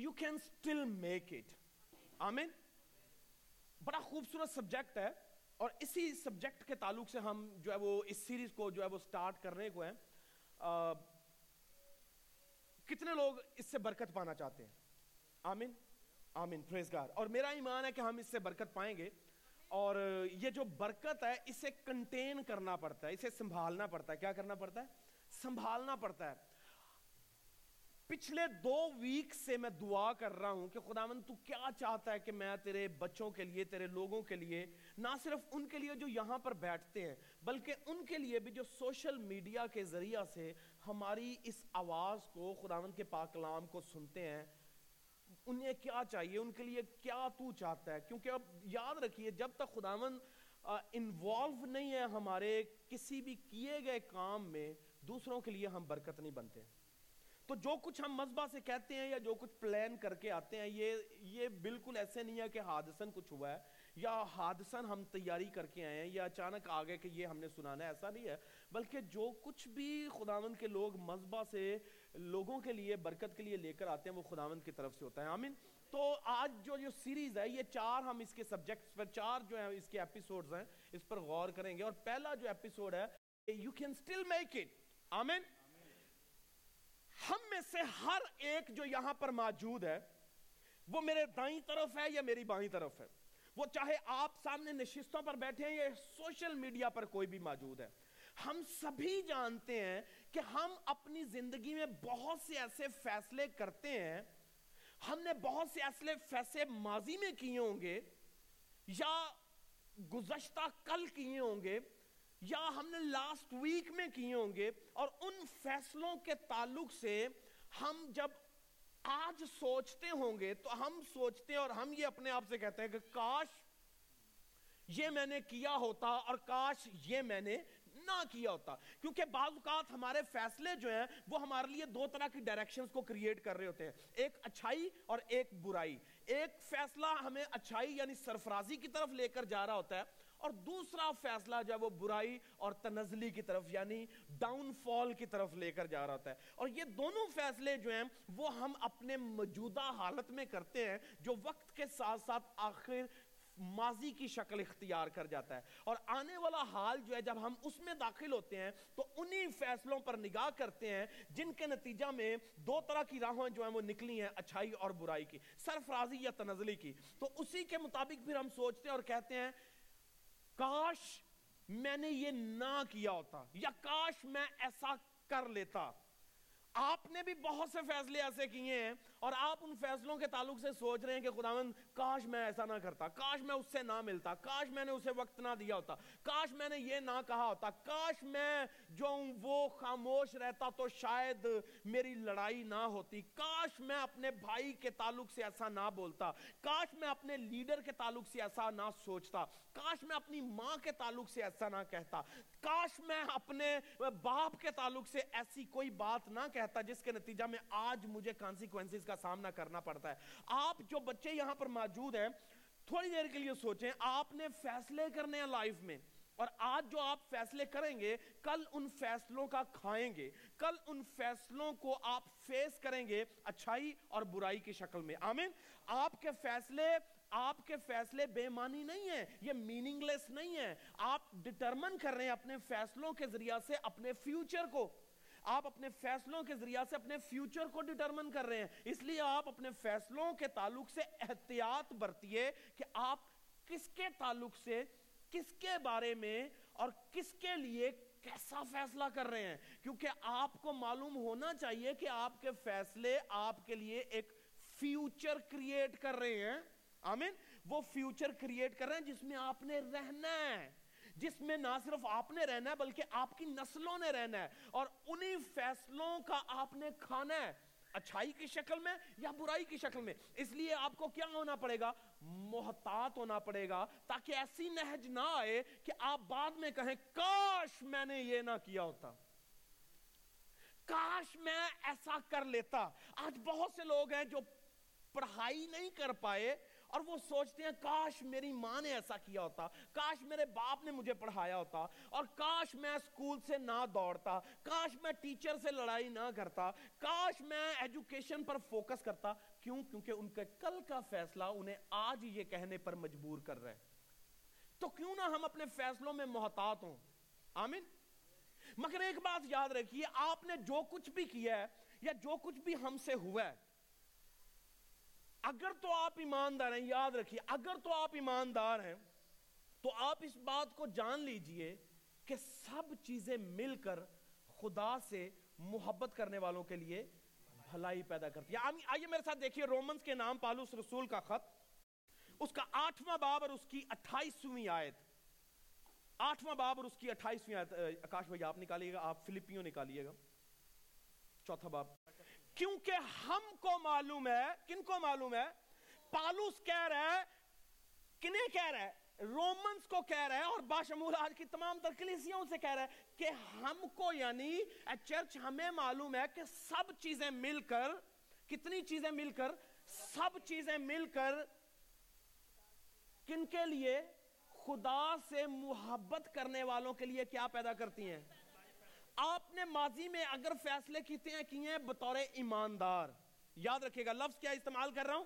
You can still make it آمین بڑا خوبصورت سبجیکٹ ہے اور اسی سبجیکٹ کے تعلق سے ہم جو ہے وہ اس سیریز کو جو ہے وہ سٹارٹ کرنے کو ہیں کتنے لوگ اس سے برکت پانا چاہتے ہیں آمین آمین پریزگار اور میرا ایمان ہے کہ ہم اس سے برکت پائیں گے اور یہ جو برکت ہے اسے کنٹین کرنا پڑتا ہے اسے سنبھالنا پڑتا ہے کیا کرنا پڑتا ہے سنبھالنا پڑتا ہے پچھلے دو ویک سے میں دعا کر رہا ہوں کہ خداون تو کیا چاہتا ہے کہ میں تیرے بچوں کے لیے، تیرے لوگوں کے لیے، نہ صرف ان کے لیے جو یہاں پر بیٹھتے ہیں، بلکہ ان کے لیے بھی جو سوشل میڈیا کے ذریعہ سے ہماری اس آواز کو خداون کے پاک کلام کو سنتے ہیں۔ انہیں کیا چاہیے؟ ان کے لیے کیا تو چاہتا ہے؟ کیونکہ اب یاد رکھیے، جب تک خداون انوالو نہیں ہے ہمارے کسی بھی کیے گئے کام میں، دوسروں کے لیے ہم برکت نہیں بنتے۔ ہیں تو جو کچھ ہم مذبح سے کہتے ہیں یا جو کچھ پلان کر کے آتے ہیں، یہ یہ بالکل ایسے نہیں ہے کہ حادثن کچھ ہوا ہے، یا حادثن ہم تیاری کر کے آئے ہیں، یا اچانک آگے کہ یہ ہم نے سنانا ہے، ایسا نہیں ہے۔ بلکہ جو کچھ بھی خداون کے لوگ مذبح سے لوگوں کے لیے، برکت کے لیے لے کر آتے ہیں، وہ خداون کی طرف سے ہوتا ہے۔ آمین۔ تو آج جو جو سیریز ہے، یہ چار ہم اس کے سبجیکٹس پر، چار جو ہیں اس کے ایپیسوڈز ہیں، اس پر غور کریں گے۔ اور پہلا جو ایپیسوڈ ہے you can still make it آمین۔ ہم میں سے ہر ایک جو یہاں پر موجود ہے، وہ میرے دائیں طرف ہے یا میری بائیں طرف ہے؟ وہ چاہے آپ سامنے نشستوں پر بیٹھے ہیں یا سوشل میڈیا پر کوئی بھی موجود ہے۔ ہم سبھی جانتے ہیں کہ ہم اپنی زندگی میں بہت سے ایسے فیصلے کرتے ہیں۔ ہم نے بہت سے ایسے فیصلے ماضی میں کیے ہوں گے یا گزشتہ کل کیے ہوں گے۔ یا ہم نے لاسٹ ویک میں کیے ہوں گے اور ان فیصلوں کے تعلق سے ہم جب آج سوچتے ہوں گے تو ہم سوچتے ہیں اور ہم یہ اپنے آپ سے کہتے ہیں کہ کاش یہ میں نے کیا ہوتا اور کاش یہ میں نے نہ کیا ہوتا۔ کیونکہ بعض اوقات ہمارے فیصلے جو ہیں وہ ہمارے لیے دو طرح کی ڈائریکشنز کو کریٹ کر رہے ہوتے ہیں۔ ایک اچھائی اور ایک برائی۔ ایک فیصلہ ہمیں اچھائی یعنی سرفرازی کی طرف لے کر جا رہا ہوتا ہے۔ اور دوسرا فیصلہ جو ہے وہ برائی اور تنزلی کی طرف یعنی ڈاؤن فال کی طرف لے کر جا رہا ہوتا ہے۔ اور یہ دونوں فیصلے جو ہیں، وہ ہم اپنے موجودہ حالت میں کرتے ہیں، جو وقت کے ساتھ ساتھ آخر ماضی کی شکل اختیار کر جاتا ہے۔ اور آنے والا حال جو ہے، جب ہم اس میں داخل ہوتے ہیں، تو انہی فیصلوں پر نگاہ کرتے ہیں، جن کے نتیجہ میں دو طرح کی راہیں جو ہیں، وہ نکلی ہیں، اچھائی اور برائی کی، سرفرازی یا تنزلی کی۔ تو اسی کے مطابق پھر ہم سوچتے ہیں اور کہتے ہیں کاش میں نے یہ نہ کیا ہوتا یا کاش میں ایسا کر لیتا۔ آپ نے بھی بہت سے فیصلے ایسے کیے ہیں اور آپ ان فیصلوں کے تعلق سے سوچ رہے ہیں کہ خداوند، کاش میں ایسا نہ کرتا، کاش میں اس سے نہ ملتا، کاش میں نے اسے وقت نہ دیا ہوتا، کاش میں نے یہ نہ کہا ہوتا، کاش میں جو وہ خاموش رہتا تو شاید میری لڑائی نہ ہوتی۔ کاش میں اپنے بھائی کے تعلق سے ایسا نہ بولتا۔ کاش میں اپنے لیڈر کے تعلق سے ایسا نہ سوچتا۔ کاش میں اپنی ماں کے تعلق سے ایسا نہ کہتا۔ کاش میں اپنے باپ کے تعلق سے ایسی کوئی بات نہ کہتا کہتا جس کے نتیجہ میں آج مجھے کانسیکوینسز کا سامنا کرنا پڑتا ہے۔ آپ جو بچے یہاں پر موجود ہیں، تھوڑی دیر کے لیے سوچیں، آپ نے فیصلے کرنے ہیں لائف میں۔ اور آج جو آپ فیصلے کریں گے، کل ان فیصلوں کا کھائیں گے، کل ان فیصلوں کو آپ فیس کریں گے اچھائی اور برائی کی شکل میں۔ آمین؟ آپ کے فیصلے، آپ کے فیصلے بے معنی نہیں ہیں، یہ میننگ لیس نہیں ہیں۔ آپ ڈٹرمن کر رہے ہیں اپنے فیصلوں کے ذریعہ سے اپنے فیوچر کو۔ آپ اپنے فیصلوں کے ذریعہ سے اپنے فیوچر کو ڈیٹرمن کر رہے ہیں۔ اس لیے آپ اپنے فیصلوں کے تعلق سے احتیاط برتیے کہ آپ کس کے تعلق سے کس کے بارے میں اور کس کے لیے کیسا فیصلہ کر رہے ہیں؟ کیونکہ آپ کو معلوم ہونا چاہیے کہ آپ کے فیصلے آپ کے لیے ایک فیوچر کریٹ کر رہے ہیں۔ آمین؟ وہ فیوچر کریٹ کر رہے ہیں جس میں آپ نے رہنا ہے۔ جس میں نہ صرف آپ نے رہنا ہے بلکہ آپ کی نسلوں نے رہنا ہے اور انہی فیصلوں کا آپ نے کھانا ہے۔ اچھائی کی شکل میں یا برائی کی شکل میں؟ اس لیے آپ کو کیا ہونا پڑے گا؟ محتاط ہونا پڑے گا تاکہ ایسی نہج نہ آئے کہ آپ بعد میں کہیں، کاش میں نے یہ نہ کیا ہوتا۔ کاش میں ایسا کر لیتا۔ آج بہت سے لوگ ہیں جو پڑھائی نہیں کر پائے اور وہ سوچتے ہیں، کاش میری ماں نے ایسا کیا ہوتا، کاش میرے باپ نے مجھے پڑھایا ہوتا، اور کاش میں اسکول سے نہ دوڑتا، کاش میں ٹیچر سے لڑائی نہ کرتا، کاش میں ایجوکیشن پر فوکس کرتا۔ کیوں؟ کیونکہ ان کے کل کا فیصلہ انہیں آج یہ کہنے پر مجبور کر رہے تو کیوں نہ ہم اپنے فیصلوں میں محتاط ہوں؟ آمین؟ مگر ایک بات یاد رکھیے، آپ نے جو کچھ بھی کیا ہے یا جو کچھ بھی ہم سے ہوا ہے اگر تو آپ ایماندار ہیں، یاد رکھیے، اگر تو آپ ایماندار ہیں، تو آپ اس بات کو جان لیجیے کہ سب چیزیں مل کر خدا سے محبت کرنے والوں کے لیے بھلائی پیدا کرتی ہے آئیے میرے ساتھ دیکھیے رومنز کے نام، پالوس رسول کا خط۔ اس کا آٹھواں باب اور اس کی اٹھائیسویں آیت۔ آٹھواں باب اور اس کی اٹھائیسویں آیت اکاش بھائی، آپ نکالیے گا، آپ فلپیوں نکالیے گا۔ چوتھا باب۔ کیونکہ ہم کو معلوم ہے، کن کو معلوم ہے؟ پالوس کہہ رہا ہے کنہیں کہہ رہا ہے؟ رومنز کو کہہ رہا ہے اور باشمول آج کی تمام ترکلیسیوں سے کہہ رہا ہے کہ ہم کو یعنی چرچ، ہمیں معلوم ہے کہ سب چیزیں مل کر، کتنی چیزیں مل کر، سب چیزیں مل کر کن کے لیے؟ خدا سے محبت کرنے والوں کے لیے کیا پیدا کرتی ہیں؟ آپ نے ماضی میں اگر فیصلے کیتے ہیں کیے ہیں، بطور ایماندار۔ یاد رکھے گا، لفظ کیا استعمال کر رہا ہوں؟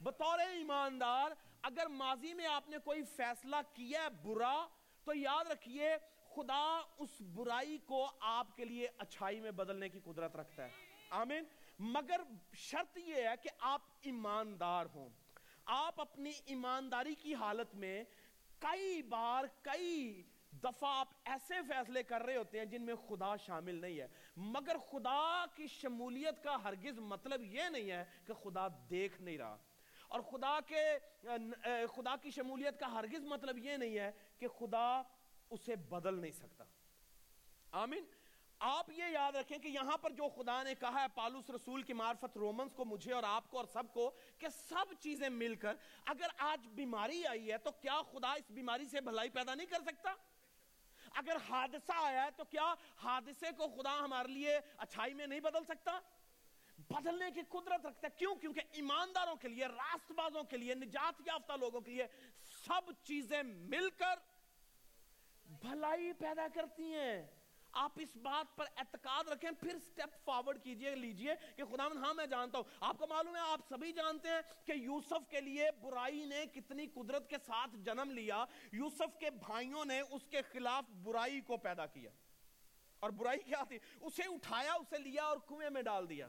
بطور ایماندار۔ اگر ماضی میں آپ نے کوئی فیصلہ کیا ہے برا، تو یاد رکھیے، خدا اس برائی کو آپ کے لیے اچھائی میں بدلنے کی قدرت رکھتا ہے۔ آمین۔ مگر شرط یہ ہے کہ آپ ایماندار ہوں۔ آپ اپنی ایمانداری کی حالت میں کئی بار کئی دفعہ آپ ایسے فیصلے کر رہے ہوتے ہیں جن میں خدا شامل نہیں ہے۔ مگر خدا کی شمولیت کا ہرگز مطلب یہ نہیں ہے کہ خدا دیکھ نہیں رہا۔ اور خدا کے خدا کی شمولیت کا ہرگز مطلب یہ نہیں ہے کہ خدا اسے بدل نہیں سکتا۔ آمین۔ آپ یہ یاد رکھیں کہ یہاں پر جو خدا نے کہا ہے، پالوس رسول کی معرفت رومنز کو، مجھے اور آپ کو اور سب کو، کہ سب چیزیں مل کر اگر آج بیماری آئی ہے تو کیا خدا اس بیماری سے بھلائی پیدا نہیں کر سکتا؟ اگر حادثہ آیا ہے تو کیا حادثے کو خدا ہمارے لیے اچھائی میں نہیں بدل سکتا؟ بدلنے کی قدرت رکھتا ہے۔ کیوں؟ کیونکہ ایمانداروں کے لیے راست بازوں کے لیے، نجات یافتہ لوگوں کے لیے سب چیزیں مل کر بھلائی پیدا کرتی ہیں۔ آپ اس بات پر اعتقاد رکھیں، پھر سٹیپ فارورڈ کیجیے، لیجیے کہ خدا ہاں میں جانتا ہوں۔ آپ کو معلوم ہے، آپ سبھی جانتے ہیں کہ یوسف کے لیے برائی نے کتنی قدرت کے ساتھ جنم لیا۔ یوسف کے بھائیوں نے اس کے خلاف برائی کو پیدا کیا۔ اور برائی کیا تھی؟ اسے اٹھایا، اسے لیا اور کنویں میں ڈال دیا۔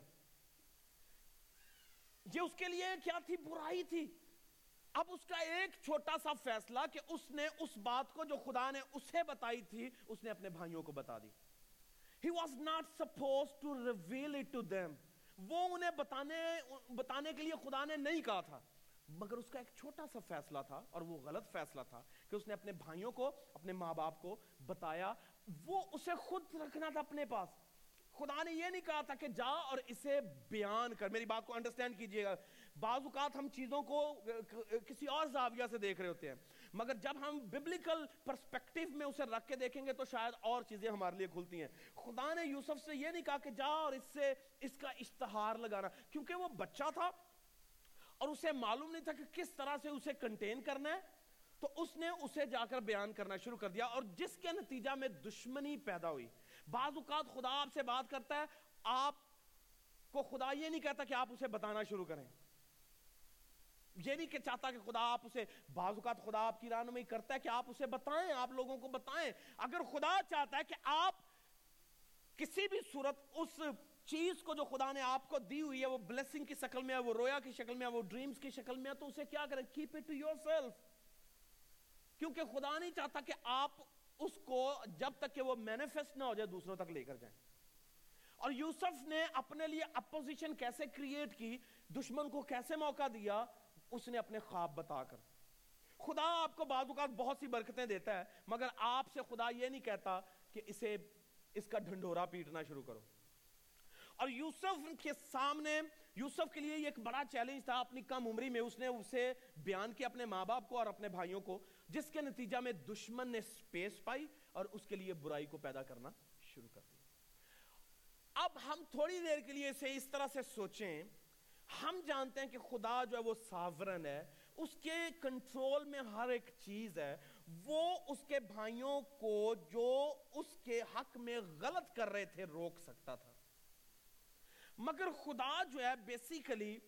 یہ اس کے لیے کیا تھی؟ برائی تھی۔ اب اس کا ایک چھوٹا سا فیصلہ کہ اس نے اس بات کو جو خدا نے اسے بتائی تھی، اس نے اپنے بھائیوں کو بتا دی۔ He was not supposed to reveal it to them وہ انہیں بتانے بتانے کے لیے خدا نے نہیں کہا تھا۔ مگر اس کا ایک چھوٹا سا فیصلہ تھا اور وہ غلط فیصلہ تھا کہ اس نے اپنے بھائیوں کو، اپنے ماں باپ کو بتایا۔ وہ اسے خود رکھنا تھا اپنے پاس۔ خدا نے یہ نہیں کہا تھا کہ جا اور اسے بیان کر۔ میری بات کو انڈرسٹینڈ کیجیے گا۔ بعض اوقات ہم چیزوں کو، کسی اور زاویہ سے دیکھ رہے ہوتے ہیں۔ مگر جب ہم ببلیکل پرسپیکٹیو میں اسے رکھ کے دیکھیں گے تو شاید اور چیزیں ہمارے لیے کھلتی ہیں۔ خدا نے یوسف سے یہ نہیں کہا کہ جا اور اس سے، اس کا اشتہار لگانا۔ کیونکہ وہ بچہ تھا اور اسے معلوم نہیں تھا کہ کس طرح سے اسے کنٹین کرنا ہے، تو اس نے اسے جا کر بیان کرنا شروع کر دیا اور جس کے نتیجہ میں دشمنی پیدا ہوئی۔ بعض اوقات خدا آپ سے بات کرتا ہے، آپ کو خدا یہ نہیں کہتا کہ آپ اسے بتانا شروع کریں۔ یہ نہیں کہ چاہتا کہ خدا آپ اسے بعض اوقات خدا آپ کی رہنمائی کرتا ہے کہ آپ اسے بتائیں، آپ لوگوں کو بتائیں۔ اگر خدا چاہتا ہے کہ آپ کسی بھی صورت اس چیز کو جو خدا نے آپ کو دی ہوئی ہے، وہ بلیسنگ کی شکل میں ہے، وہ رویا کی شکل میں ہے، وہ ڈریمز کی شکل میں ہے، تو اسے کیا کریں؟ Keep it to your self کیونکہ خدا نہیں چاہتا کہ آپ اس کو جب تک کہ وہ مینیفیسٹ نہ ہو جائے، دوسروں تک لے کر جائیں۔ اور یوسف نے اپنے لیے اپوزیشن کیسے کریٹ کی؟ دشمن کو کیسے موقع دیا؟ اس نے اپنے خواب بتا کر۔ خدا آپ کو بعض اوقات بہت سی برکتیں دیتا ہے، مگر آپ سے خدا یہ نہیں کہتا کہ اسے اس کا ڈھنڈورا پیٹنا شروع کرو۔ اور یوسف کے سامنے، یوسف کے لیے یہ ایک بڑا چیلنج تھا اپنی کم عمری میں۔ اس نے اسے بیان کیا اپنے ماں باپ کو اور اپنے بھائیوں کو، جس کے نتیجہ میں دشمن نے سپیس پائی اور اس کے لیے برائی کو پیدا کرنا شروع کر دیا اب ہم تھوڑی دیر کے لیے اسے اس طرح سے سوچیں۔ ہم جانتے ہیں کہ خدا جو ہے وہ ساورن ہے، اس کے کنٹرول میں ہر ایک چیز ہے، وہ اس کے بھائیوں کو جو اس کے حق میں غلط کر رہے تھے روک سکتا تھا۔ مگر خدا جو ہے بیسیکلی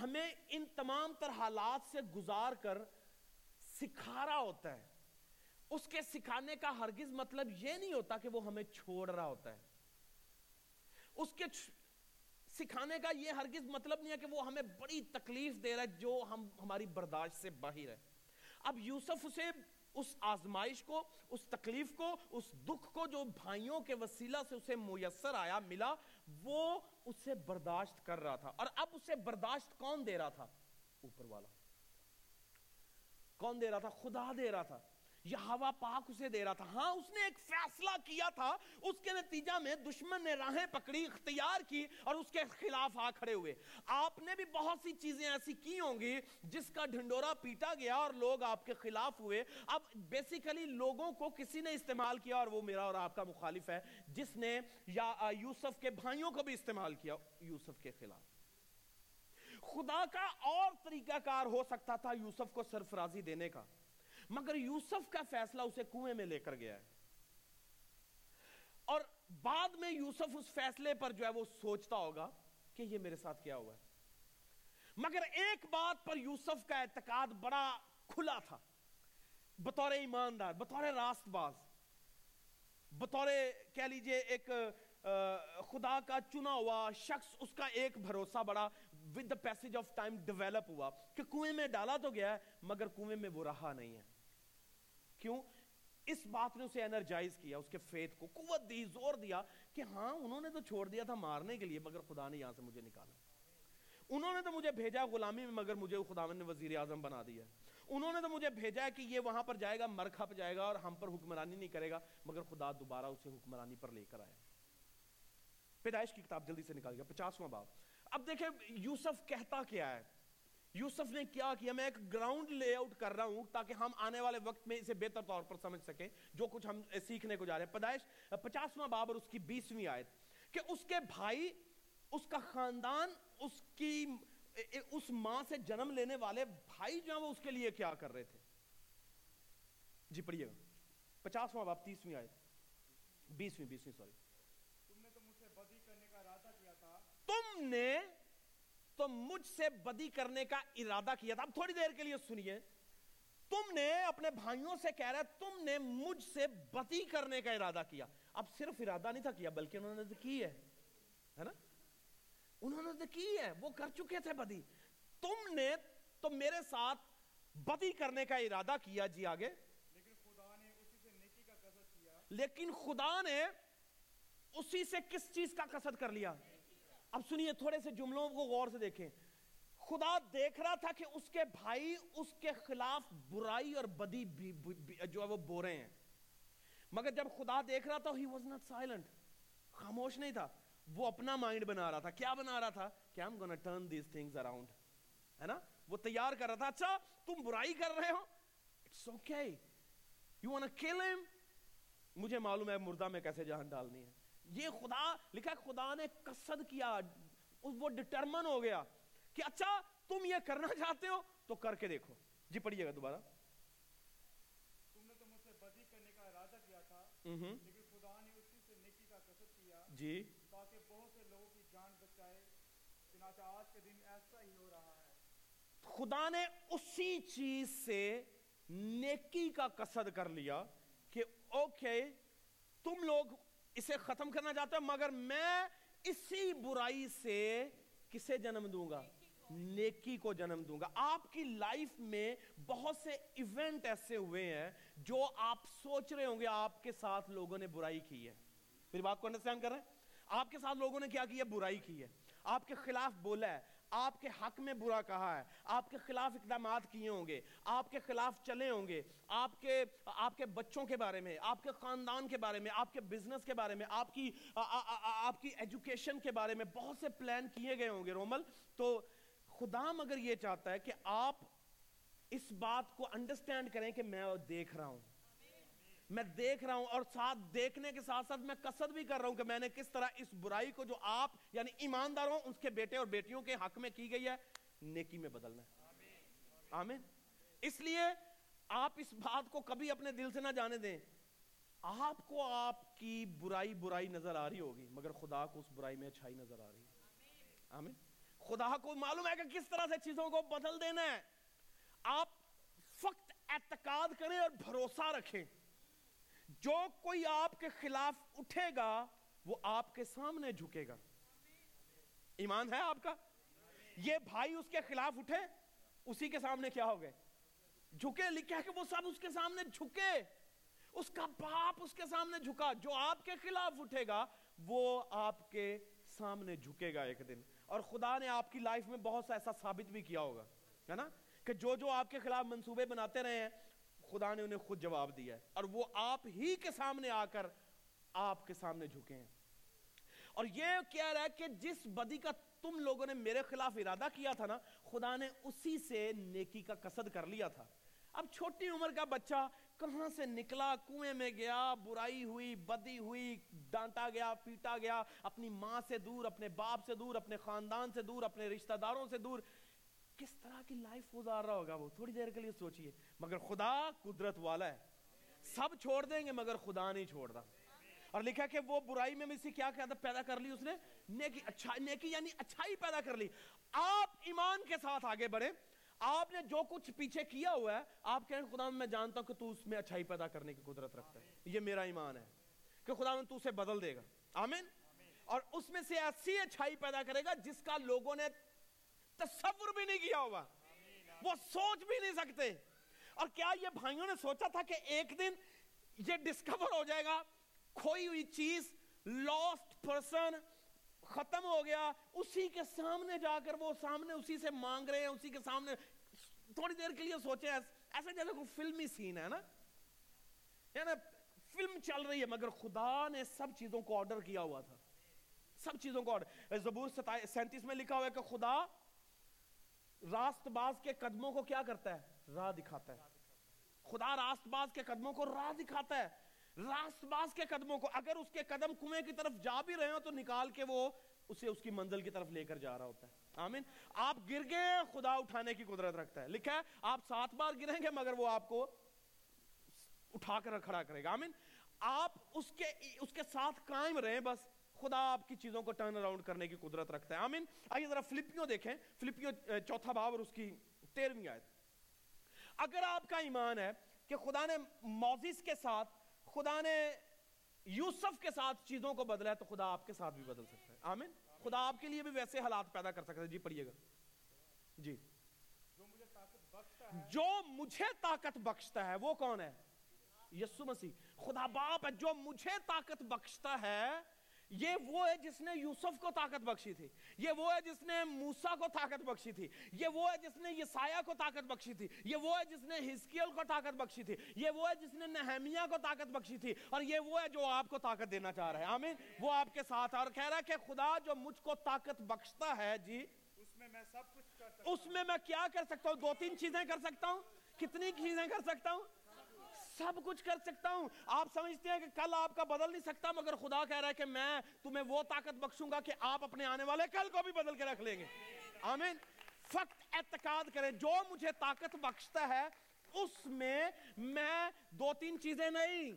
ہمیں ان تمام تر حالات سے گزار کر سکھا رہا ہوتا ہے۔ اس کے سکھانے کا ہرگز مطلب یہ نہیں ہوتا کہ وہ ہمیں چھوڑ رہا ہوتا ہے۔ اس کے سکھانے کا یہ ہرگز مطلب نہیں ہے کہ وہ ہمیں بڑی تکلیف دے رہا ہے، جو ہم، ہماری برداشت سے باہر ہے۔ اب یوسف اسے اس آزمائش کو، اس تکلیف کو، اس دکھ کو جو بھائیوں کے وسیلہ سے اسے میسر آیا، ملا، وہ اسے برداشت کر رہا تھا۔ اور اب اسے برداشت کون دے رہا تھا؟ اوپر والا۔ کون دے رہا تھا؟ خدا دے رہا تھا۔ ہوا پاک اسے دے رہا تھا۔ ہاں اس نے ایک فیصلہ کیا تھا۔ اس کے نتیجہ میں دشمن نے راہیں پکڑی، اختیار کی اور اس کے خلاف آ کھڑے ہوئے۔ آپ نے بھی بہت سی چیزیں ایسی کی ہوں گی جس کا ڈھنڈورا پیٹا گیا اور لوگ آپ کے خلاف ہوئے۔ اب بیسیکلی لوگوں کو کسی نے استعمال کیا اور وہ میرا اور آپ کا مخالف ہے۔ جس نے یا یوسف کے بھائیوں کو بھی استعمال کیا، یوسف کے خلاف۔ خدا کا اور طریقہ کار ہو سکتا تھا یوسف کو سرفرازی دینے کا۔ مگر یوسف کا فیصلہ اسے کنویں میں لے کر گیا ہے۔ اور بعد میں یوسف اس فیصلے پر جو ہے وہ سوچتا ہوگا کہ یہ میرے ساتھ کیا ہوا ہے۔ مگر ایک بات پر یوسف کا اعتقاد بڑا کھلا تھا۔ بطور ایماندار، بطور راست باز بطور کہہ لیجیے ایک خدا کا چنا ہوا شخص، اس کا ایک بھروسہ بڑا with the passage of time develop ہوا کہ کنویں میں ڈالا تو گیا ہے، مگر کنویں میں وہ رہا نہیں ہے۔ کیوں؟ اس بات نے اسے انرجائز کیا، اس کے فیت کو، قوت دی، زور دیا کہ ہاں انہوں نے تو چھوڑ دیا تھا مارنے کے لیے، مگر خدا نے یہاں سے مجھے نکالا۔ انہوں نے تو مجھے بھیجا غلامی میں، مگر مجھے خدا نے وزیر اعظم بنا دیا۔ انہوں نے تو مجھے بھیجا ہے کہ یہ وہاں پر جائے گا مر کھپ جائے گا اور ہم پر حکمرانی نہیں کرے گا، مگر خدا دوبارہ اسے حکمرانی پر لے کر آیا۔ پیدائش کی کتاب جلدی سے نکال گیا، پچاسواں باب۔ اب دیکھیں، یوسف کہتا کیا ہے؟ یوسف نے کیا کیا؟ میں ایک گراؤنڈ لے آؤٹ کر رہا ہوں تاکہ ہم آنے والے وقت میں اسے بہتر طور پر سمجھ سکیں۔ جو کچھ ہم سیکھنے کو جا رہے ہیں۔ پیدائش پچاسواں باب اور اس کی بیسویں آیت۔ کہ اس کے بھائی اس کا خاندان اس کی اس ماں سے جنم لینے والے بھائی جو ہیں وہ اس کے لیے کیا کر رہے تھے؟ جی پڑھیے۔ گا پچاسواں باب تیسویں آیت۔ بیسویں بیسویں سوری۔ تم نے تو مجھ سے بدی کرنے کا ارادہ کیا تھا۔ تم نے تو مجھ سے بدی کرنے کا ارادہ کیا تھا۔ اب تھوڑی دیر کے لیے سنیے۔ تم نے اپنے بھائیوں سے کہہ رہا ہے تم نے مجھ سے بدی کرنے کا ارادہ کیا۔ اب صرف ارادہ نہیں تھا کیا بلکہ انہوں نے تو کی ہے۔ ہے نا؟ انہوں نے تو کی ہے وہ کر چکے تھے بدی۔ تم نے تو میرے ساتھ بدی کرنے کا ارادہ کیا جی آگے۔ لیکن خدا نے اسی سے نیکی کا قصد کیا۔ لیکن خدا نے اسی سے کس چیز کا قصد کر لیا؟ اب سنیے تھوڑے سے جملوں کو غور سے دیکھیں۔ خدا دیکھ رہا تھا کہ اس کے بھائی اس کے خلاف برائی اور بدی جو ہے وہ بو رہے ہیں۔ مگر جب خدا دیکھ رہا تھا ہی واز ناٹ سائلنٹ خاموش نہیں تھا۔ وہ اپنا مائنڈ بنا رہا تھا۔ کیا بنا رہا تھا؟ کہ I'm gonna turn these things around ہے نا؟ وہ تیار کر رہا تھا۔ اچھا تم برائی کر رہے ہو؟ It's okay You wanna kill him مجھے معلوم ہے مردہ میں کیسے جہان ڈالنی ہے۔ یہ خدا لکھا خدا نے قصد کیا وہ ڈٹرمن ہو گیا کہ اچھا تم یہ کرنا چاہتے ہو تو کر کے دیکھو۔ جی پڑھیے گا دوبارہ۔ تم نے تو مجھ سے بدی کرنے کا ارادہ کیا تھا لیکن خدا نے اسی سے نیکی کا قصد کیا جی۔ تاکہ بہت سے لوگوں کی جان بچائے چنانچہ آج کے دن ایسا ہی ہو رہا ہے۔ خدا نے اسی چیز سے نیکی کا قصد کر لیا کہ اوکے تم لوگ اسے ختم کرنا چاہتا ہوں مگر میں اسی برائی سے کسے جنم دوں گا؟ نیکی کو جنم دوں گا۔ آپ کی لائف میں بہت سے ایونٹ ایسے ہوئے ہیں جو آپ سوچ رہے ہوں گے آپ کے ساتھ لوگوں نے برائی کی ہے۔ میری بات کو انڈرسٹینڈ کر رہے ہیں؟ آپ کے ساتھ لوگوں نے کیا کی ہے؟ برائی کی ہے۔ آپ کے خلاف بولا ہے۔ آپ کے حق میں برا کہا ہے، آپ کے خلاف اقدامات کیے ہوں گے، آپ کے خلاف چلے ہوں گے، آپ کے آپ کے بچوں کے بارے میں، آپ کے خاندان کے بارے میں، آپ کے بزنس کے بارے میں، آپ کی آپ کی ایجوکیشن کے بارے میں بہت سے پلان کیے گئے ہوں گے رومل۔ تو خدا مگر یہ چاہتا ہے کہ آپ اس بات کو انڈرسٹینڈ کریں کہ میں دیکھ رہا ہوں۔ میں دیکھ رہا ہوں اور ساتھ دیکھنے کے ساتھ ساتھ میں قصد بھی کر رہا ہوں کہ میں نے کس طرح اس برائی کو جو آپ یعنی ایماندار ہوں، اس کے بیٹے اور بیٹیوں کے حق میں کی گئی ہے، نیکی میں بدلنا ہے۔ آمین. اس لیے آپ اس بات کو کبھی اپنے دل سے نہ جانے دیں۔ آپ کو آپ کی برائی برائی نظر آ رہی ہوگی، مگر خدا کو اس برائی میں اچھائی نظر آ رہی ہے۔ آمین۔ خدا کو معلوم ہے کہ کس طرح سے چیزوں کو بدل دینا ہے۔ آپ فقط اعتقاد کریں اور بھروسہ رکھیں۔ جو کوئی آپ کے خلاف اٹھے گا، وہ آپ کے سامنے جھکے گا۔ ایمان ہے آپ کا؟ یہ بھائی اس کے خلاف اٹھے، اسی کے سامنے کیا ہو گئے؟ جھکے، لکھا ہے کہ وہ سب اس کے سامنے جھکے۔ اس کا باپ اس کے سامنے جھکا۔ جو آپ کے خلاف اٹھے گا، وہ آپ کے سامنے جھکے گا ایک دن۔ اور خدا نے آپ کی لائف میں بہت سا ایسا ثابت بھی کیا ہوگا۔ ہے نا؟ کہ جو جو آپ کے خلاف منصوبے بناتے رہے ہیں خدا نے انہیں خود جواب دیا ہے اور وہ آپ ہی کے سامنے آ کر آپ کے سامنے جھکے ہیں۔ اور یہ کہہ رہا ہے کہ جس بدی کا تم لوگوں نے میرے خلاف ارادہ کیا تھا نا، خدا نے اسی سے نیکی کا قصد کر لیا تھا۔ اب چھوٹی عمر کا بچہ کہاں سے نکلا، کنویں میں گیا، برائی ہوئی، بدی ہوئی، ڈانٹا گیا، پیٹا گیا، اپنی ماں سے دور، اپنے باپ سے دور، اپنے خاندان سے دور، اپنے رشتہ داروں سے دور۔ کس طرح کی لائف گزار رہا ہوگا وہ؟ تھوڑی دیر کے لیے سوچئے۔ مگر خدا قدرت والا ہے۔ سب چھوڑ دیں گے مگر خدا نہیں چھوڑ رہا اور لکھا کہ وہ برائی میں سے کیا کیا پیدا کر لی اس نے؟ نیکی اچھا نیکی یعنی اچھائی پیدا کر لی۔ آپ ایمان کے ساتھ آگے بڑھیں۔ آپ نے جو کچھ پیچھے کیا ہوا ہے، آپ کہیں خدا میں جانتا ہوں کہ تو اس میں اچھائی پیدا کرنے کی قدرت رکھتا ہے۔ یہ میرا ایمان ہے۔ کہ خدا میں تو اسے بدل دے گا۔ آمین۔ اور اس میں سے ایسی اچھائی پیدا کرے گا جس کا لوگوں نے تصور بھی نہیں کیا ہوا وہ سوچ بھی نہیں سکتے۔ اور کیا یہ بھائیوں نے سوچا تھا کہ ایک دن یہ ڈسکور ہو جائے گا، کھوئی ہوئی چیز لاسٹ پرسن ختم ہو گیا۔ اسی کے سامنے جا کر وہ سامنے اسی سے مانگ رہے ہیں، اسی کے سامنے۔ تھوڑی دیر کے لیے سوچے ایسے جیسے کوئی فلمی سین ہے نا۔ یعنی فلم چل رہی ہے، مگر خدا نے سب چیزوں کو آرڈر کیا ہوا تھا۔ سب چیزوں کو آرڈر زبور ستائیس، سینتیس میں لکھا ہوا ہے کہ خدا راست باز کے قدموں کو کیا کرتا ہے؟ راہ دکھاتا ہے۔ خدا راست باز کے قدموں کو راہ دکھاتا ہے۔ راست باز کے قدموں کو اگر اس کے قدم کنویں کی طرف جا بھی رہے ہو تو نکال کے وہ اسے اس کی منزل کی طرف لے کر جا رہا ہوتا ہے۔ آمین۔ آپ گر گئے خدا اٹھانے کی قدرت رکھتا ہے۔ لکھا ہے، آپ سات بار گریں گے مگر وہ آپ کو اٹھا کر کھڑا کرے گا۔ آمین۔ آپ اس کے اس کے ساتھ قائم رہیں بس۔ خدا آپ کی چیزوں کو ٹرن اراؤنڈ کرنے کی قدرت رکھتا ہے۔ آمین۔ آئیے ذرا فلپیوں دیکھیں۔ فلپیوں چوتھا باب اور اس کی تیرہویں آیت۔ اگر آپ کا ایمان ہے کہ خدا نے موزیس کے ساتھ خدا نے یوسف کے ساتھ چیزوں کو بدلا ہے تو خدا آپ کے ساتھ بھی بدل سکتا ہے۔ آمین۔ خدا آپ کے لیے بھی ویسے حالات پیدا کر سکتا ہے۔ جی پڑھیے گا۔ جی۔ جو مجھے طاقت بخشتا ہے۔ وہ کون ہے؟ یسو مسیح۔ خدا باپ ہے جو مجھے طاقت بخشتا ہے یہ وہ ہے جس نے یوسف کو طاقت بخشی تھی یہ وہ ہے جس نے موسا کو طاقت بخشی تھی یہ وہ ہے جس نے یسایہ کو طاقت بخشی تھی یہ وہ ہے جس نے ہسکیل کو طاقت بخشی تھی یہ وہ ہے جس نے نہمیہ کو طاقت بخشی تھی اور یہ وہ ہے جو آپ کو طاقت دینا چاہ رہا ہے آمین۔ وہ آپ کے ساتھ اور کہہ رہا ہے کہ خدا جو مجھ کو طاقت بخشتا ہے جی اس میں میں سب کچھ کر سکتا ہوں اس میں میں کیا کر سکتا ہوں؟ دو تین چیزیں کر سکتا ہوں؟ کتنی چیزیں کر سکتا ہوں؟ سب کچھ کر سکتا ہوں۔ آپ سمجھتے ہیں کہ کل آپ کا بدل نہیں سکتا، مگر خدا کہہ رہا ہے کہ میں تمہیں وہ طاقت بخشوں گا کہ آپ اپنے آنے والے کل کو بھی بدل کے رکھ لیں گے۔ آمین۔ فقط اعتقاد کریں، جو مجھے طاقت بخشتا ہے، اس میں میں دو تین چیزیں نہیں،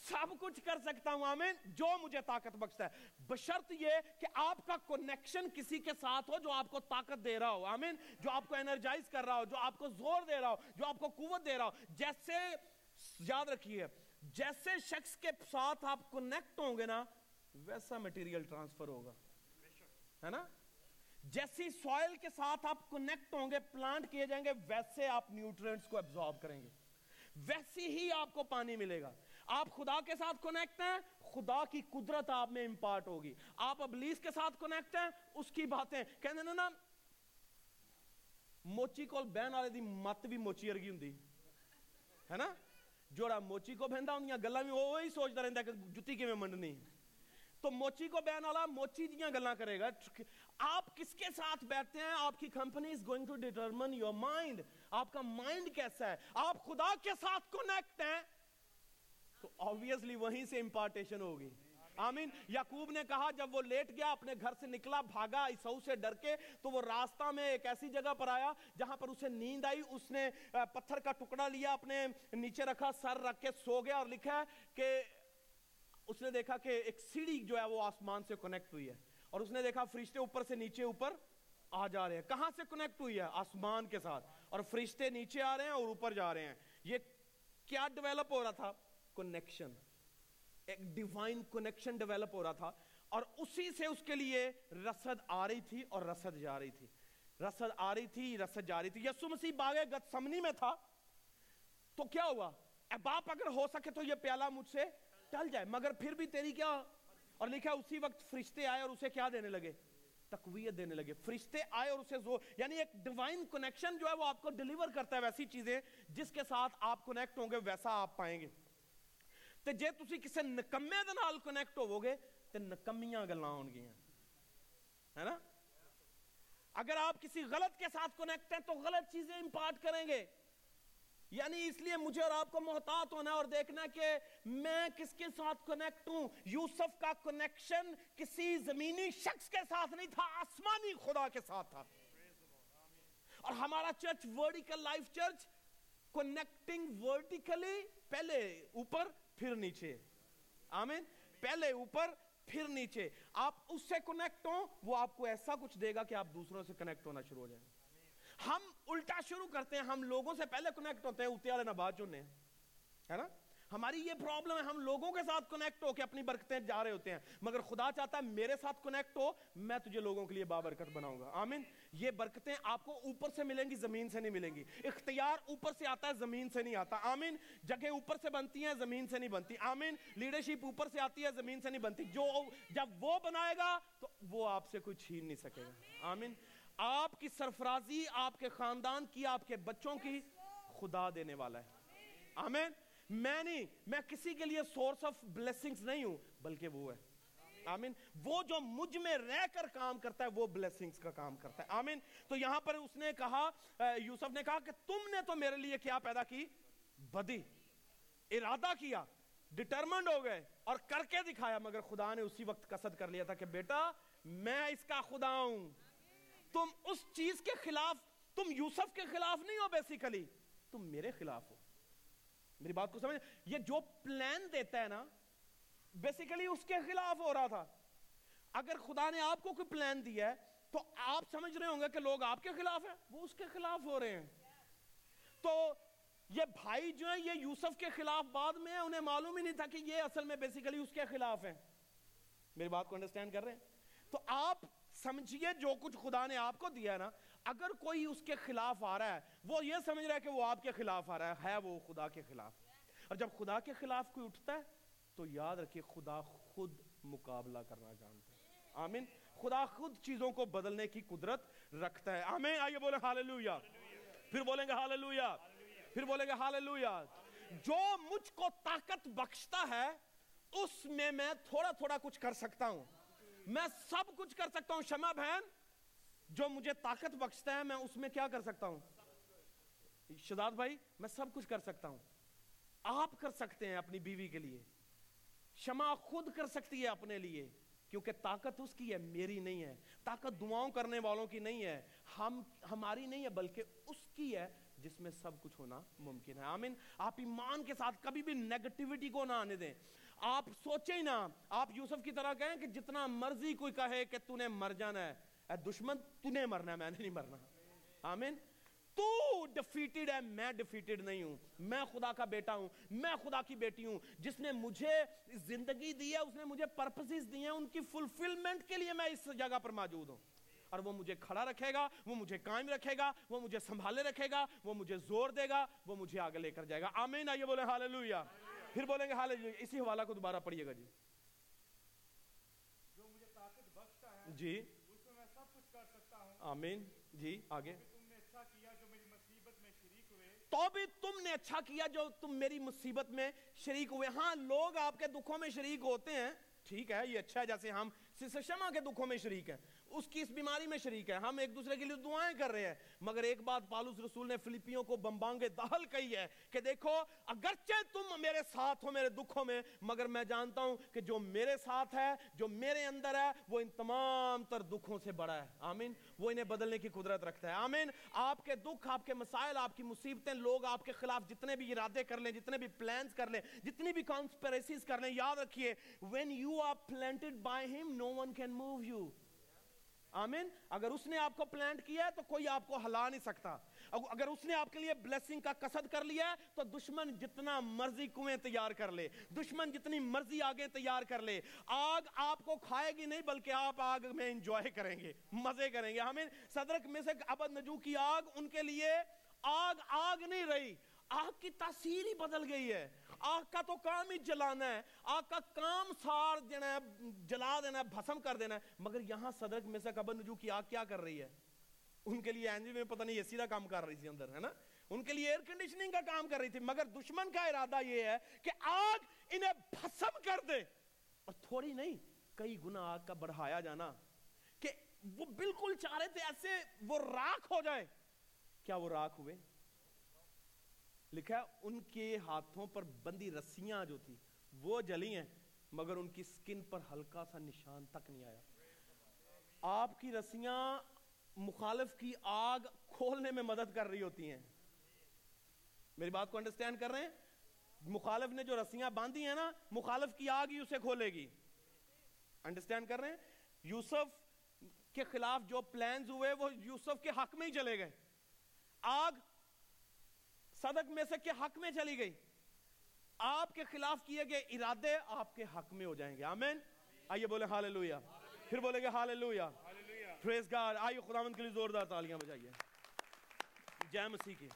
سب کچھ کر سکتا ہوں۔ آمین۔ جو مجھے طاقت بخشتا ہے۔ بشرط یہ کہ آپ کا کنیکشن کسی کے ساتھ ہو جو آپ کو طاقت دے رہا ہو۔ آمین۔ جو آپ کو انرجائز کر رہا ہو، جو آپ کو زور دے رہا ہو، جو آپ کو قوت دے رہا ہو۔ جیسے یاد رکھیے، جیسے شخص کے ساتھ آپ کنیکٹ ہوں گے نا، ویسا مٹیریل ٹرانسفر ہوگا۔ ہے نا؟ جیسی سوائل کے ساتھ آپ کنیکٹ ہوں گے پلانٹ کیے جائیں گے، ویسے آپ نیوٹرینٹس کو ابزارب کریں گے۔ ویسی ہی آپ کو پانی ملے گا۔ آپ خدا کے ساتھ کنیکٹ ہیں، خدا کی قدرت آپ میں امپارٹ ہوگی۔ آپ ابلیس کے ساتھ کنیکٹ ہیں، اس کی باتیں۔ کہنے نا نا، موچی کول بہن والے دی مت بھی موچی ورگی ہوندی۔ ہے نا؟ جوڑا موچی کو بہندا ہوندیاں گلاں وی اوہی سوچدا رہندا کہ جُتی کیویں منڈنی تو موچی کو بہن والا موچی دیاں گلاں کرے گا آپ کس کے ساتھ بیٹھتے ہیں آپ کی company is going to determine your mind آپ کا مائنڈ کیسا ہے آپ خدا کے ساتھ کنیکٹ ہیں تو آبیسلی وہیں سے امپارٹیشن ہوگی آمین۔ یعقوب نے کہا، جب وہ لیٹ گیا، اپنے گھر سے نکلا، بھاگا عیسو سے ڈر کے، تو وہ راستہ میں ایک ایسی جگہ پر آیا، جہاں پر اسے نیند آئی۔ اس نے پتھر کا ٹکڑا لیا، اپنے نیچے رکھا، سر رکھ کے سو گیا اور لکھا ہے کہ اس نے دیکھا کہ ایک سیڑھی جو ہے، وہ آسمان سے کنیکٹ ہوئی ہے۔ اور اس نے دیکھا، فرشتے اوپر سے نیچے اوپر آ جا رہے ہیں۔ کہاں سے کنیکٹ ہوئی ہے؟ آسمان کے ساتھ۔ اور فرشتے نیچے آ رہے ہیں اور اوپر جا رہے ہیں۔ یہ کیا ڈیولپ ہو رہا تھا؟ کنیکشن ایک ڈیوائن کنیکشن ڈیولپ ہو رہا تھا اور اسی سے اس کے لیے رسد آ رہی تھی اور رسد جا رہی تھی۔ رسد آ رہی تھی، رسد جا رہی تھی۔ یسو مسیح باغ گت سمنی میں تھا۔ تو کیا ہوا؟ اے باپ اگر ہو سکے تو یہ پیالہ مجھ سے ٹل جائے، مگر پھر بھی تیری کیا؟ اور لکھا اسی وقت فرشتے آئے اور اسے کیا دینے لگے؟ تقویت دینے لگے۔ فرشتے آئے اور اسے زور یعنی ایک ڈیوائن کنیکشن جو ہے وہ آپ کو ڈیلیور کرتا ہے ویسی چیزیں، جس کے ساتھ آپ کنیکٹ ہوں گے، ویسا آپ پائیں گے۔ ਤੇ ਜੇ ਤੁਸੀਂ ਕਿਸੇ ਨਕਮੇ ਦੇ ਨਾਲ ਕਨੈਕਟ ਹੋਵੋਗੇ، ਤੇ ਨਕਮੀਆਂ ਗੱਲਾਂ ਹੋਣਗੀਆਂ ਹੈਨਾ اگر آپ کسی غلط کے ساتھ کنیکٹ ہیں تو غلط چیزیں امپارٹ کریں گے یعنی اس لیے مجھے اور آپ کو محتاط ہونا ہے اور دیکھنا کہ میں کس کے ساتھ کنیکٹ ہوں یوسف کا کنیکشن کسی زمینی شخص کے ساتھ نہیں تھا آسمانی خدا کے ساتھ تھا اور ہمارا church vertical life church connecting vertically پہلے اوپر پھر نیچے۔ آمین؟ پہلے اوپر، پھر نیچے۔ آپ اس سے کنیکٹ ہوں، وہ آپ کو ایسا کچھ دے گا کہ آپ دوسروں سے کنیکٹ ہونا شروع ہو جائیں۔ ہم الٹا شروع کرتے ہیں، ہم لوگوں سے پہلے کنیکٹ ہوتے ہیں، اتنے والے نہ ہے نا؟ ہماری یہ پرابلم ہے، ہم لوگوں کے ساتھ کنیکٹ ہو کے اپنی برکتیں جا رہے ہوتے ہیں۔ مگر خدا چاہتا ہے میرے ساتھ کنیکٹ ہو، میں تجھے لوگوں کے لیے بابرکت بناؤں گا۔ آمین۔ یہ برکتیں آپ کو اوپر سے ملیں گی، زمین سے نہیں ملیں گی۔ اختیار اوپر سے آتا ہے، زمین سے نہیں آتا۔ آمین۔ جگہ اوپر سے بنتی ہیں، زمین سے نہیں بنتی۔ آمین۔ لیڈرشپ اوپر سے آتی ہے، زمین سے نہیں بنتی۔ جو جب وہ بنائے گا، تو وہ آپ سے کوئی چھین نہیں سکے گا۔ آمین۔ آپ کی سرفرازی، آپ کے خاندان کی، آپ کے بچوں کی خدا دینے والا ہے۔ آمین۔ میں نہیں، میں کسی کے لیے سورس آف بلیسنگز نہیں ہوں، بلکہ وہ ہے۔ آمین۔ وہ جو مجھ میں رہ کر کام کرتا ہے، وہ بلیسنگز کا کام کرتا ہے۔ آمین۔ تو یہاں پر اس نے کہا یوسف نے کہا کہ تم نے تو میرے لیے کیا پیدا کی؟ بدی۔ ارادہ کیا ڈٹرمنڈ ہو گئے اور کر کے دکھایا، مگر خدا نے اسی وقت قصد کر لیا تھا کہ بیٹا، میں اس کا خدا ہوں۔ تم اس چیز کے خلاف، تم یوسف کے خلاف نہیں ہو بیسیکلی تم میرے خلاف ہو۔ میری بات کو سمجھ یہ جو پلان دیتا ہے نا بیسیکلی اس کے خلاف ہو رہا تھا۔ اگر خدا نے آپ کو کوئی پلان دیا ہے، تو آپ سمجھ رہے ہوں گے کہ لوگ آپ کے خلاف ہیں۔ وہ اس کے خلاف ہو رہے ہیں۔ تو یہ بھائی جو ہیں، یہ یوسف کے خلاف بعد میں ہیں، انہیں معلوم ہی نہیں تھا کہ یہ اصل میں بیسیکلی اس کے خلاف ہیں۔ میری بات کو انڈرسٹینڈ کر رہے ہیں؟ تو آپ سمجھئے جو کچھ خدا نے آپ کو دیا ہے نا اگر کوئی اس کے خلاف آ رہا ہے وہ یہ سمجھ رہا ہے کہ وہ آپ کے خلاف آ رہا ہے, ہے وہ خدا کے خلاف۔ اور جب خدا کے خلاف کوئی اٹھتا ہے تو یاد رکھیے خدا خود مقابلہ کرنا جانتا ہے۔ آمین۔ خدا خود چیزوں کو بدلنے کی قدرت رکھتا ہے۔ آمین۔ آئیے بولیں ہاللویا۔ پھر بولیں گے ہاللویا۔ پھر بولیں گے ہاللویا۔ جو مجھ کو طاقت بخشتا ہے اس میں میں تھوڑا تھوڑا کچھ کر سکتا ہوں۔ میں سب کچھ کر سکتا ہوں شمع بہن۔ جو مجھے طاقت بخشتا ہے، میں اس میں کیا کر سکتا ہوں؟ شداد بھائی، میں سب کچھ کر سکتا ہوں۔ آپ کر سکتے ہیں اپنی بیوی کے لیے۔ شمع خود کر سکتی ہے اپنے لیے، کیونکہ طاقت اس کی ہے، میری نہیں ہے۔ طاقت دعاؤں کرنے والوں کی نہیں ہے۔ ہم، ہماری نہیں ہے، بلکہ اس کی ہے، جس میں سب کچھ ہونا ممکن ہے۔ آمین۔ آپ ایمان کے ساتھ کبھی بھی نیگٹیوٹی کو نہ آنے دیں۔ آپ سوچیں نہ۔ آپ یوسف کی طرح کہیں کہ جتنا مرضی کوئی کہے کہ تُو نے مر جانا ہے۔ اے دشمن تو نے مرنا میں نے نہیں مرنا۔ آمین۔ تو ڈیفیٹڈ ہے میں ڈیفیٹڈ نہیں ہوں۔ میں خدا کا بیٹا ہوں میں خدا کی بیٹی ہوں۔ جس نے مجھے زندگی دی ہے اس نے مجھے پرپسز دی ہیں ان کی فلفلمنٹ کے لیے میں اس جگہ پر موجود ہوں۔ اور وہ مجھے کھڑا رکھے گا وہ مجھے قائم رکھے گا وہ مجھے سنبھالے رکھے گا وہ مجھے زور دے گا وہ مجھے آگے لے کر جائے گا۔ آمین آئیے بولیں ہاللویہ پھر بولیں گے ہاللویہ اسی حوالہ کو دوبارہ پڑھیے گا جی۔ جو مجھے طاقت بخشتا ہے جی۔ آمین. جی آگے. تو بھی تم نے اچھا کیا جو تم میری مصیبت میں شریک ہوئے. ہاں لوگ آپ کے دکھوں میں شریک ہوتے ہیں. ٹھیک ہے یہ اچھا ہے جیسے ہم سسر شمع کے دکھوں میں شریک ہیں. اس کی اس بیماری میں شریک ہے ہم ایک دوسرے کے لیے دعائیں کر رہے ہیں۔ مگر ایک بات پالوس رسول نے فلپیوں کو بمبانگے دہل کہی ہے کہ دیکھو، اگرچہ تم میرے ساتھ ہو، میرے دکھوں میں، مگر میں جانتا ہوں کہ جو میرے ساتھ ہے، جو میرے اندر ہے، وہ ان تمام تر دکھوں سے بڑا ہے۔ آمین۔ وہ انہیں بدلنے کی قدرت رکھتا ہے۔ آمین۔ آپ کے دکھ، آپ کے مسائل، آپ کی مصیبتیں، لوگ آپ کے خلاف جتنے بھی ارادے کر لیں، جتنے بھی پلانز کر لیں، جتنی بھی کانسپریسیز کر لیں، یاد رکھیے when you are planted by him no one can move you آمین. اگر اس نے آپ کو پلانٹ کیا ہے تو کوئی آپ کو ہلا نہیں سکتا. اگر اس نے آپ کے لیے بلیسنگ کا قصد کر لیا ہے تو دشمن جتنا مرضی کنویں تیار کر لے. دشمن جتنی مرضی آگے تیار کر لے. آگ آپ کو کھائے گی نہیں بلکہ آپ آگ میں انجوائے کریں گے. مزے کریں گے. ہمیں صدرک میں سے ابد نجو کی آگ ان کے لیے آگ آگ نہیں رہی. آگ کی تاثیر ہی بدل گئی ہے. آگ کا تو کام ہی جلانا ہے آگ کا کام سار دینا ہے، جلا دینا ہے، بھسم کر دینا ہے، مگر یہاں صدرک میں سے قبر نجو کی آگ کیا کر رہی ہے؟ ان کے لیے اینجی میں پتہ نہیں، یہ سیدھا کام کر رہی تھی اندر، ہے نا؟ ان کے لیے ایئر کنڈیشننگ کا کام کر رہی تھی، مگر دشمن کا ارادہ یہ ہے کہ آگ انہیں بھسم کر دے۔ اور تھوڑی نہیں، کئی گنا آگ کا بڑھایا جانا کہ وہ بالکل چاہ رہے تھے، ایسے وہ راکھ ہو جائے۔ کیا وہ راکھ ہوئے؟ لکھا ہے، ان کے ہاتھوں پر بندی رسیاں جو تھی، وہ جلی ہیں، مگر ان کی سکن پر ہلکا سا نشان تک نہیں آیا۔ آپ کی رسیاں مخالف کی آگ کھولنے میں مدد کر رہی ہوتی ہیں۔ میری بات کو انڈرسٹینڈ کر رہے ہیں؟ مخالف نے جو رسیاں باندھی ہیں نا، مخالف کی آگ ہی اسے کھولے گی۔ انڈرسٹینڈ کر رہے ہیں؟ یوسف کے خلاف جو پلانز ہوئے، وہ یوسف کے حق میں ہی چلے گئے۔ آگ صدق میں سے کے حق میں چلی گئی۔ آپ کے خلاف کیے گئے ارادے آپ کے حق میں ہو جائیں گے۔ آمین۔ آئیے بولے ہاللویا پھر بولے گے ہاللویا پریز گاڈ آئیے خداوند کے لیے زوردار تالیاں بجائیے۔ جے مسیح کی۔